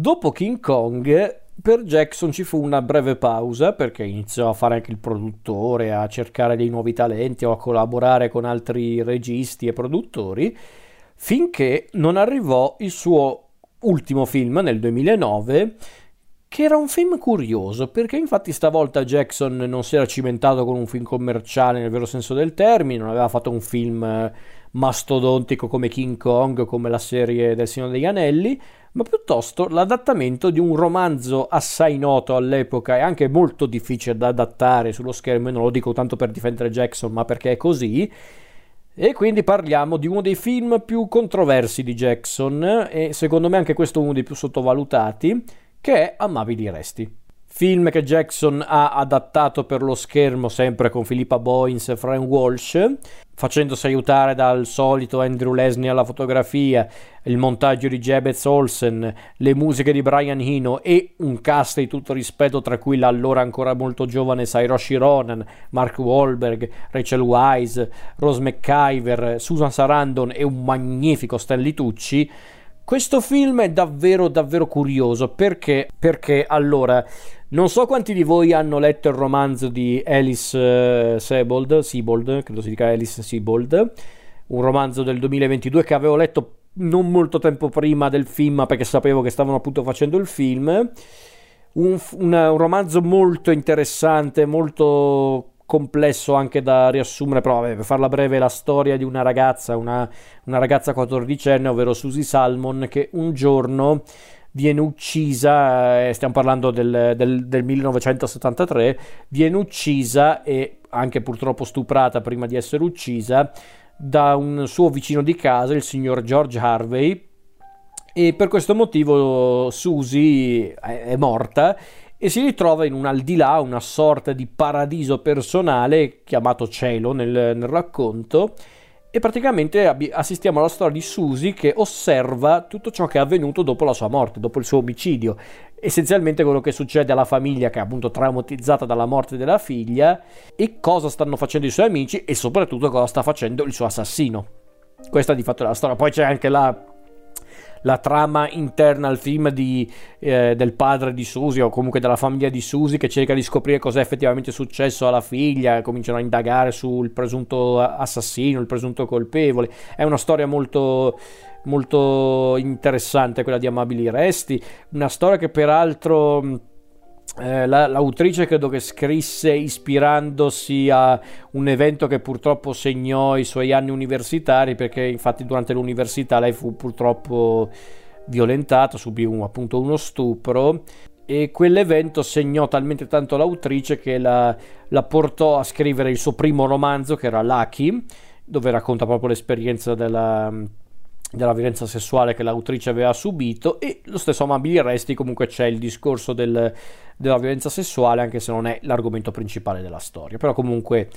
Dopo King Kong, per Jackson ci fu una breve pausa perché iniziò a fare anche il produttore, a cercare dei nuovi talenti o a collaborare con altri registi e produttori, finché non arrivò il suo ultimo film nel 2009 che era un film curioso perché infatti stavolta Jackson non si era cimentato con un film commerciale nel vero senso del termine, non aveva fatto un film mastodontico come King Kong, come la serie del Signore degli Anelli, ma piuttosto l'adattamento di un romanzo assai noto all'epoca e anche molto difficile da adattare sullo schermo, e non lo dico tanto per difendere Jackson, ma perché è così. E quindi parliamo di uno dei film più controversi di Jackson e secondo me anche questo uno dei più sottovalutati che è Amabili Resti. Film che Jackson ha adattato per lo schermo sempre con Filippa Boyens e Fran Walsh, facendosi aiutare dal solito Andrew Lesney alla fotografia, il montaggio di Jebez Olsen, le musiche di Brian Hino e un cast di tutto rispetto tra cui l'allora ancora molto giovane Sairoshi Ronan, Mark Wahlberg, Rachel Wise, Rose McIver, Susan Sarandon e un magnifico Stanley Tucci questo film è davvero davvero curioso perché, perché allora non so quanti di voi hanno letto il romanzo di Alice uh, Sebold, Sebold, credo si dica Alice Sebold, un romanzo del 2022 che avevo letto non molto tempo prima del film perché sapevo che stavano appunto facendo il film. Un, un, un romanzo molto interessante, molto complesso anche da riassumere, però vabbè, per farla breve la storia di una ragazza, una, una ragazza 14enne, ovvero Susie Salmon, che un giorno viene uccisa, eh, stiamo parlando del, del, del, 1973, viene uccisa e anche purtroppo stuprata prima di essere uccisa da un suo vicino di casa, il signor George Harvey, e per questo motivo Susie è, è morta e si ritrova in un al di là, una sorta di paradiso personale chiamato cielo nel, nel racconto e praticamente assistiamo alla storia di Susie che osserva tutto ciò che è avvenuto dopo la sua morte, dopo il suo omicidio. Essenzialmente quello che succede alla famiglia che è appunto traumatizzata dalla morte della figlia e cosa stanno facendo i suoi amici e soprattutto cosa sta facendo il suo assassino. Questa di fatto è la storia. Poi c'è anche la la trama interna al film di, eh, del padre di Susie o comunque della famiglia di Susie che cerca di scoprire cosa è effettivamente successo alla figlia, cominciano a indagare sul presunto assassino, il presunto colpevole. È una storia molto molto interessante quella di Amabili Resti, una storia che peraltro eh, la, l'autrice credo che scrisse ispirandosi a un evento che purtroppo segnò i suoi anni universitari perché infatti durante l'università lei fu purtroppo violentata, subì un, appunto uno stupro e quell'evento segnò talmente tanto l'autrice che la, la, portò a scrivere il suo primo romanzo che era Lucky dove racconta proprio l'esperienza della della violenza sessuale che l'autrice aveva subito e lo stesso Amabili Resti comunque c'è il discorso del, della violenza sessuale anche se non è l'argomento principale della storia. Però comunque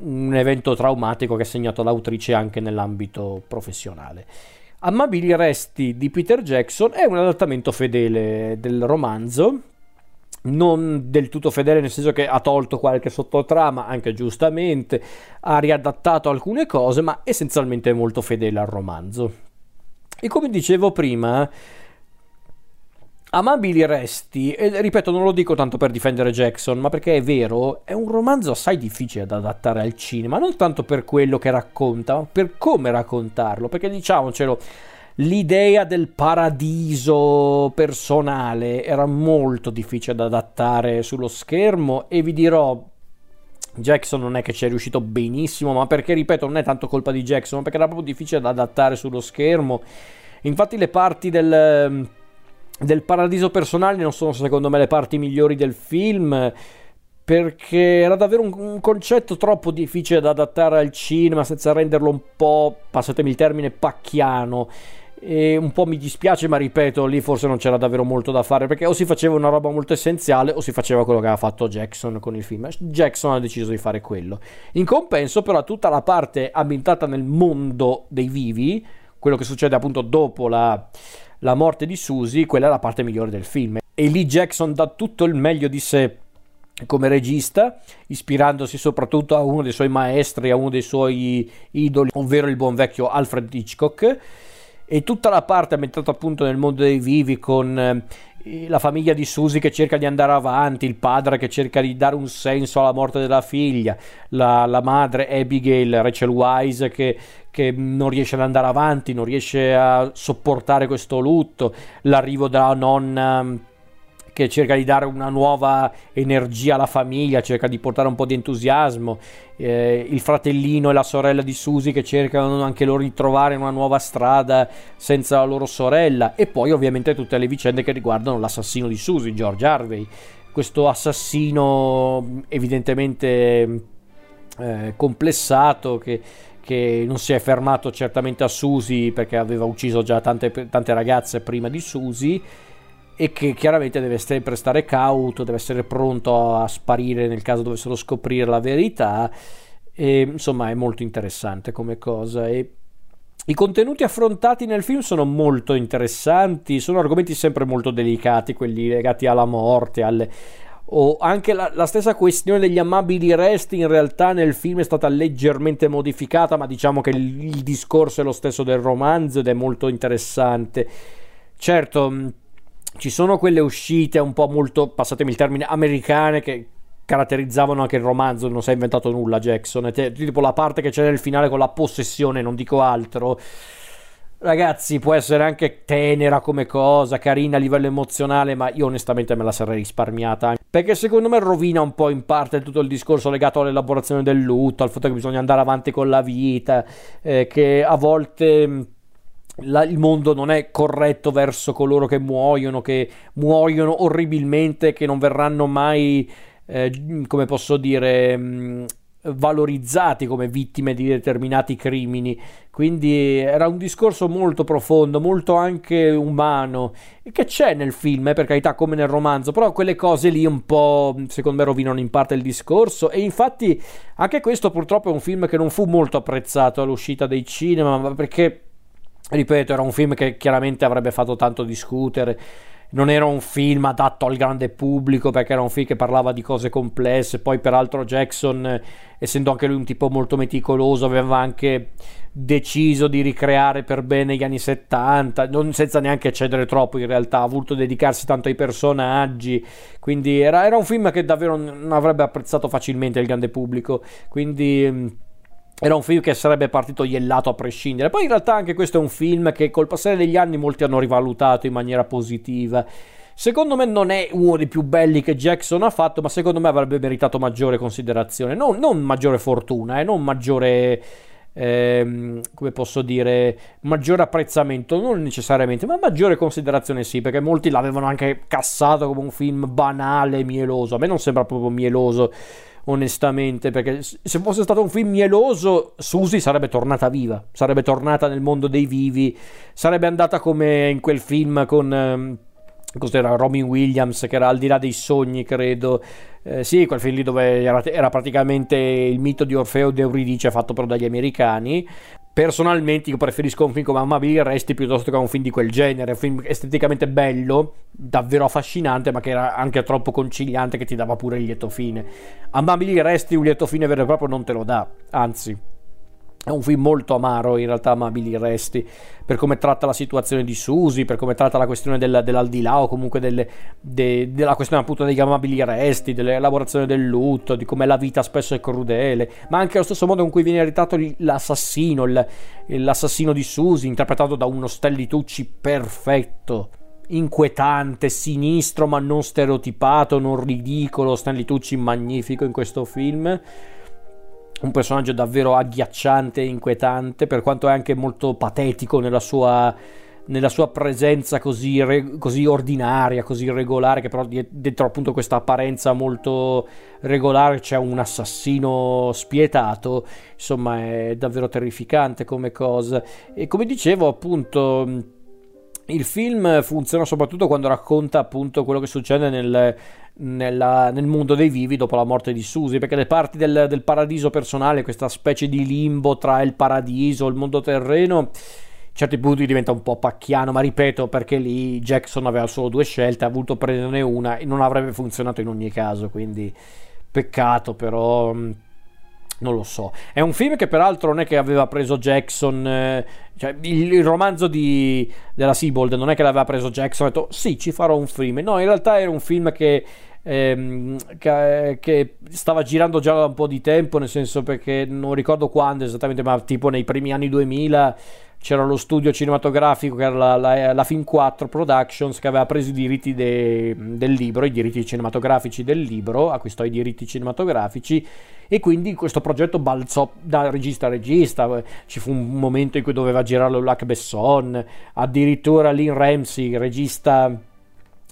un evento traumatico che ha segnato l'autrice anche nell'ambito professionale. Amabili Resti di Peter Jackson è un adattamento fedele del romanzo. Non del tutto fedele nel senso che ha tolto qualche sottotrama anche giustamente ha riadattato alcune cose ma essenzialmente è molto fedele al romanzo e come dicevo prima, Amabili Resti, e ripeto, non lo dico tanto per difendere Jackson, ma perché è vero, è un romanzo assai difficile da adattare al cinema, non tanto per quello che racconta, ma per come raccontarlo, perché diciamocelo, l'idea del paradiso personale era molto difficile da adattare sullo schermo e vi dirò Jackson non è che ci è riuscito benissimo, ma perché, ripeto, non è tanto colpa di Jackson, perché era proprio difficile da adattare sullo schermo. Infatti le parti del, del paradiso personale non sono secondo me le parti migliori del film, perché era davvero un, un concetto troppo difficile da adattare al cinema senza renderlo un po', passatemi il termine, pacchiano. E un po' mi dispiace, ma ripeto, lì forse non c'era davvero molto da fare perché o si faceva una roba molto essenziale o si faceva quello che aveva fatto Jackson con il film. Jackson ha deciso di fare quello. In compenso, però, tutta la parte ambientata nel mondo dei vivi, quello che succede appunto dopo la, la morte di Susie, quella è la parte migliore del film. E lì Jackson dà tutto il meglio di sé come regista, ispirandosi soprattutto a uno dei suoi maestri, a uno dei suoi idoli, ovvero il buon vecchio Alfred Hitchcock e tutta la parte ambientata appunto nel mondo dei vivi con eh, la famiglia di Susie che cerca di andare avanti, il padre che cerca di dare un senso alla morte della figlia, la, la madre Abigail, Rachel Wise che, che, non riesce ad andare avanti, non riesce a sopportare questo lutto, l'arrivo della nonna che cerca di dare una nuova energia alla famiglia, cerca di portare un po' di entusiasmo, eh, il fratellino e la sorella di Susie che cercano anche loro di trovare una nuova strada senza la loro sorella. E poi ovviamente tutte le vicende che riguardano l'assassino di Susie, George Harvey, questo assassino evidentemente eh, complessato che che non si è fermato certamente a Susie perché aveva ucciso già tante, tante ragazze prima di Susie e che chiaramente deve sempre stare cauto, deve essere pronto a sparire nel caso dovessero scoprire la verità. E, insomma, è molto interessante come cosa. E i contenuti affrontati nel film sono molto interessanti, sono argomenti sempre molto delicati, quelli legati alla morte, alle, o anche la, la, stessa questione degli amabili resti in realtà nel film è stata leggermente modificata, ma diciamo che il, il discorso è lo stesso del romanzo ed è molto interessante. Certo, ci sono quelle uscite un po' molto, passatemi il termine, americane che caratterizzavano anche il romanzo, non si è inventato nulla Jackson, tipo la parte che c'è nel finale con la possessione, non dico altro. Ragazzi, può essere anche tenera come cosa, carina a livello emozionale, ma io onestamente me la sarei risparmiata. Perché secondo me rovina un po' in parte tutto il discorso legato all'elaborazione del lutto, al fatto che bisogna andare avanti con la vita, eh, che a volte la, il mondo non è corretto verso coloro che muoiono, che muoiono orribilmente, che non verranno mai, eh, come posso dire, mh, mm, valorizzati come vittime di determinati crimini. Quindi era un discorso molto profondo, molto anche umano, che c'è nel film, eh, per carità, come nel romanzo, però quelle cose lì un po', secondo me, rovinano in parte il discorso. E infatti anche questo purtroppo è un film che non fu molto apprezzato all'uscita dei cinema, perché ripeto, era un film che chiaramente avrebbe fatto tanto discutere. Non era un film adatto al grande pubblico perché era un film che parlava di cose complesse. Poi, peraltro, Jackson, essendo anche lui un tipo molto meticoloso, aveva anche deciso di ricreare per bene gli anni 70, non, senza neanche cedere troppo in realtà. Ha voluto dedicarsi tanto ai personaggi. Quindi, era, era un film che davvero non avrebbe apprezzato facilmente il grande pubblico. Quindi era un film che sarebbe partito iellato a prescindere. Poi in realtà anche questo è un film che col passare degli anni molti hanno rivalutato in maniera positiva. Secondo me non è uno dei più belli che Jackson ha fatto, ma secondo me avrebbe meritato maggiore considerazione. Non, non maggiore fortuna, eh, non maggiore... Ehm, come posso dire, maggiore apprezzamento, non necessariamente, ma maggiore considerazione sì, perché molti l'avevano anche cassato come un film banale, mieloso. A me non sembra proprio mieloso onestamente, perché se fosse stato un film mieloso, Susie sarebbe tornata viva, sarebbe tornata nel mondo dei vivi, sarebbe andata come in quel film con... Um, cos'era Robin Williams che era al di là dei sogni credo. Eh, sì quel film lì dove era, era, praticamente il mito di Orfeo ed Euridice fatto però dagli americani Personalmente io preferisco un film come Amabili Resti piuttosto che un film di quel genere, un film esteticamente bello, davvero affascinante, ma che era anche troppo conciliante che ti dava pure il lieto fine. Amabili Resti un lieto fine vero e proprio non te lo dà, anzi è un film molto amaro, in realtà amabili resti, per come tratta la situazione di Susi, per come tratta la questione del, dell'aldilà o comunque delle, de, della questione appunto degli amabili resti, dell'elaborazione del lutto, di come la vita spesso è crudele, ma anche allo stesso modo con cui viene ritratto l'assassino, il, l'assassino di Susi, interpretato da uno Stellitucci perfetto inquietante, sinistro ma non stereotipato, non ridicolo, Stanley Tucci magnifico in questo film un personaggio davvero agghiacciante e inquietante, per quanto è anche molto patetico nella sua, nella sua presenza così, re, così, ordinaria, così regolare, che però dentro appunto questa apparenza molto regolare c'è un assassino spietato, insomma è davvero terrificante come cosa. E come dicevo appunto il film funziona soprattutto quando racconta appunto quello che succede nel, nella, nel mondo dei vivi dopo la morte di Susie, perché le parti del, del, paradiso personale, questa specie di limbo tra il paradiso e il mondo terreno, a certi punti diventa un po' pacchiano, ma ripeto perché lì Jackson aveva solo due scelte, ha voluto prenderne una e non avrebbe funzionato in ogni caso, quindi peccato però non lo so. È un film che peraltro non è che aveva preso Jackson, eh, cioè il, il, romanzo di, della Seabold non è che l'aveva preso Jackson e ha detto sì ci farò un film. No, in realtà era un film che, ehm, che, che, stava girando già da un po' di tempo, nel senso perché non ricordo quando esattamente, ma tipo nei primi anni 2000 c'era lo studio cinematografico che era la, la, la Film 4 Productions che aveva preso i diritti de, del libro, i diritti cinematografici del libro, acquistò i diritti cinematografici e quindi questo progetto balzò da regista a regista, ci fu un momento in cui doveva girarlo Luc Besson, addirittura Lynn Ramsey, regista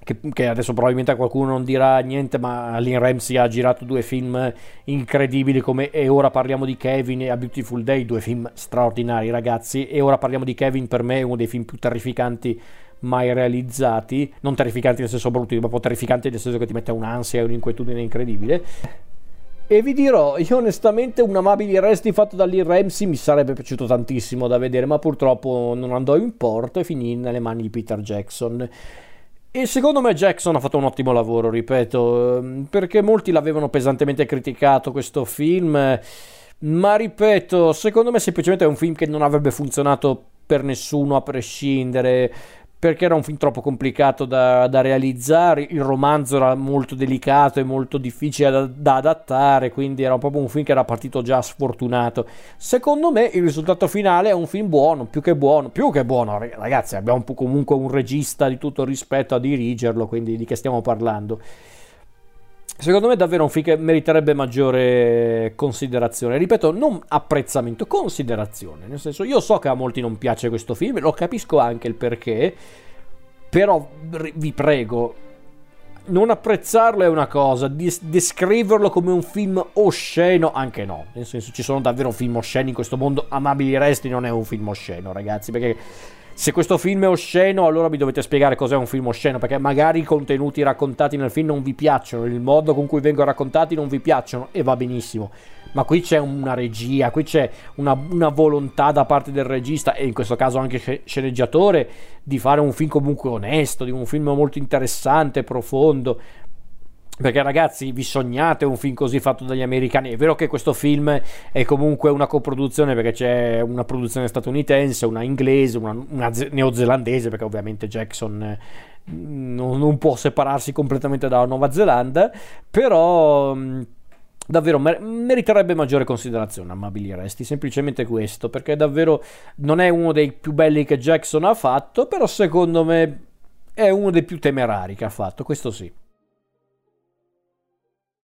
che, che, adesso probabilmente a qualcuno non dirà niente, ma Lynn Ramsey ha girato due film incredibili come E ora parliamo di Kevin e A Beautiful Day, due film straordinari ragazzi, e ora parliamo di Kevin per me è uno dei film più terrificanti mai realizzati, non terrificanti nel senso brutti, ma terrificanti nel senso che ti mette un'ansia e un'inquietudine incredibile. E vi dirò, io onestamente un amabili resti fatto da Lynn Ramsey mi sarebbe piaciuto tantissimo da vedere, ma purtroppo non andò in porto e finì nelle mani di Peter Jackson. E secondo me Jackson ha fatto un ottimo lavoro, ripeto, ehm, perché molti l'avevano pesantemente criticato questo film, ma ripeto, secondo me semplicemente è un film che non avrebbe funzionato per nessuno a prescindere perché era un film troppo complicato da, da, realizzare, il romanzo era molto delicato e molto difficile da, da, adattare, quindi era proprio un film che era partito già sfortunato. Secondo me il risultato finale è un film buono, più che buono, più che buono, ragazzi, abbiamo comunque un regista di tutto rispetto a dirigerlo, quindi di che stiamo parlando. Secondo me è davvero un film che meriterebbe maggiore considerazione. Ripeto, non apprezzamento, considerazione. Nel senso, io so che a molti non piace questo film, lo capisco anche il perché, però vi prego, non apprezzarlo è una cosa, descriverlo come un film osceno anche no. Nel senso, ci sono davvero film osceni in questo mondo. Amabili Resti non è un film osceno, ragazzi, perché se questo film è osceno, allora mi dovete spiegare cos'è un film osceno, perché magari i contenuti raccontati nel film non vi piacciono, il modo con cui vengono raccontati non vi piacciono e va benissimo. Ma qui c'è una regia, qui c'è una, una volontà da parte del regista e in questo caso anche sceneggiatore di fare un film comunque onesto, di un film molto interessante, profondo. Perché ragazzi, vi sognate un film così fatto dagli americani? È vero che questo film è comunque una coproduzione perché c'è una produzione statunitense, una inglese, una, una neozelandese, perché ovviamente Jackson eh, non, non, può separarsi completamente dalla Nuova Zelanda, però mm, davvero mer- meriterebbe maggiore considerazione amabili resti semplicemente questo perché davvero non è uno dei più belli che Jackson ha fatto però secondo me è uno dei più temerari che ha fatto questo sì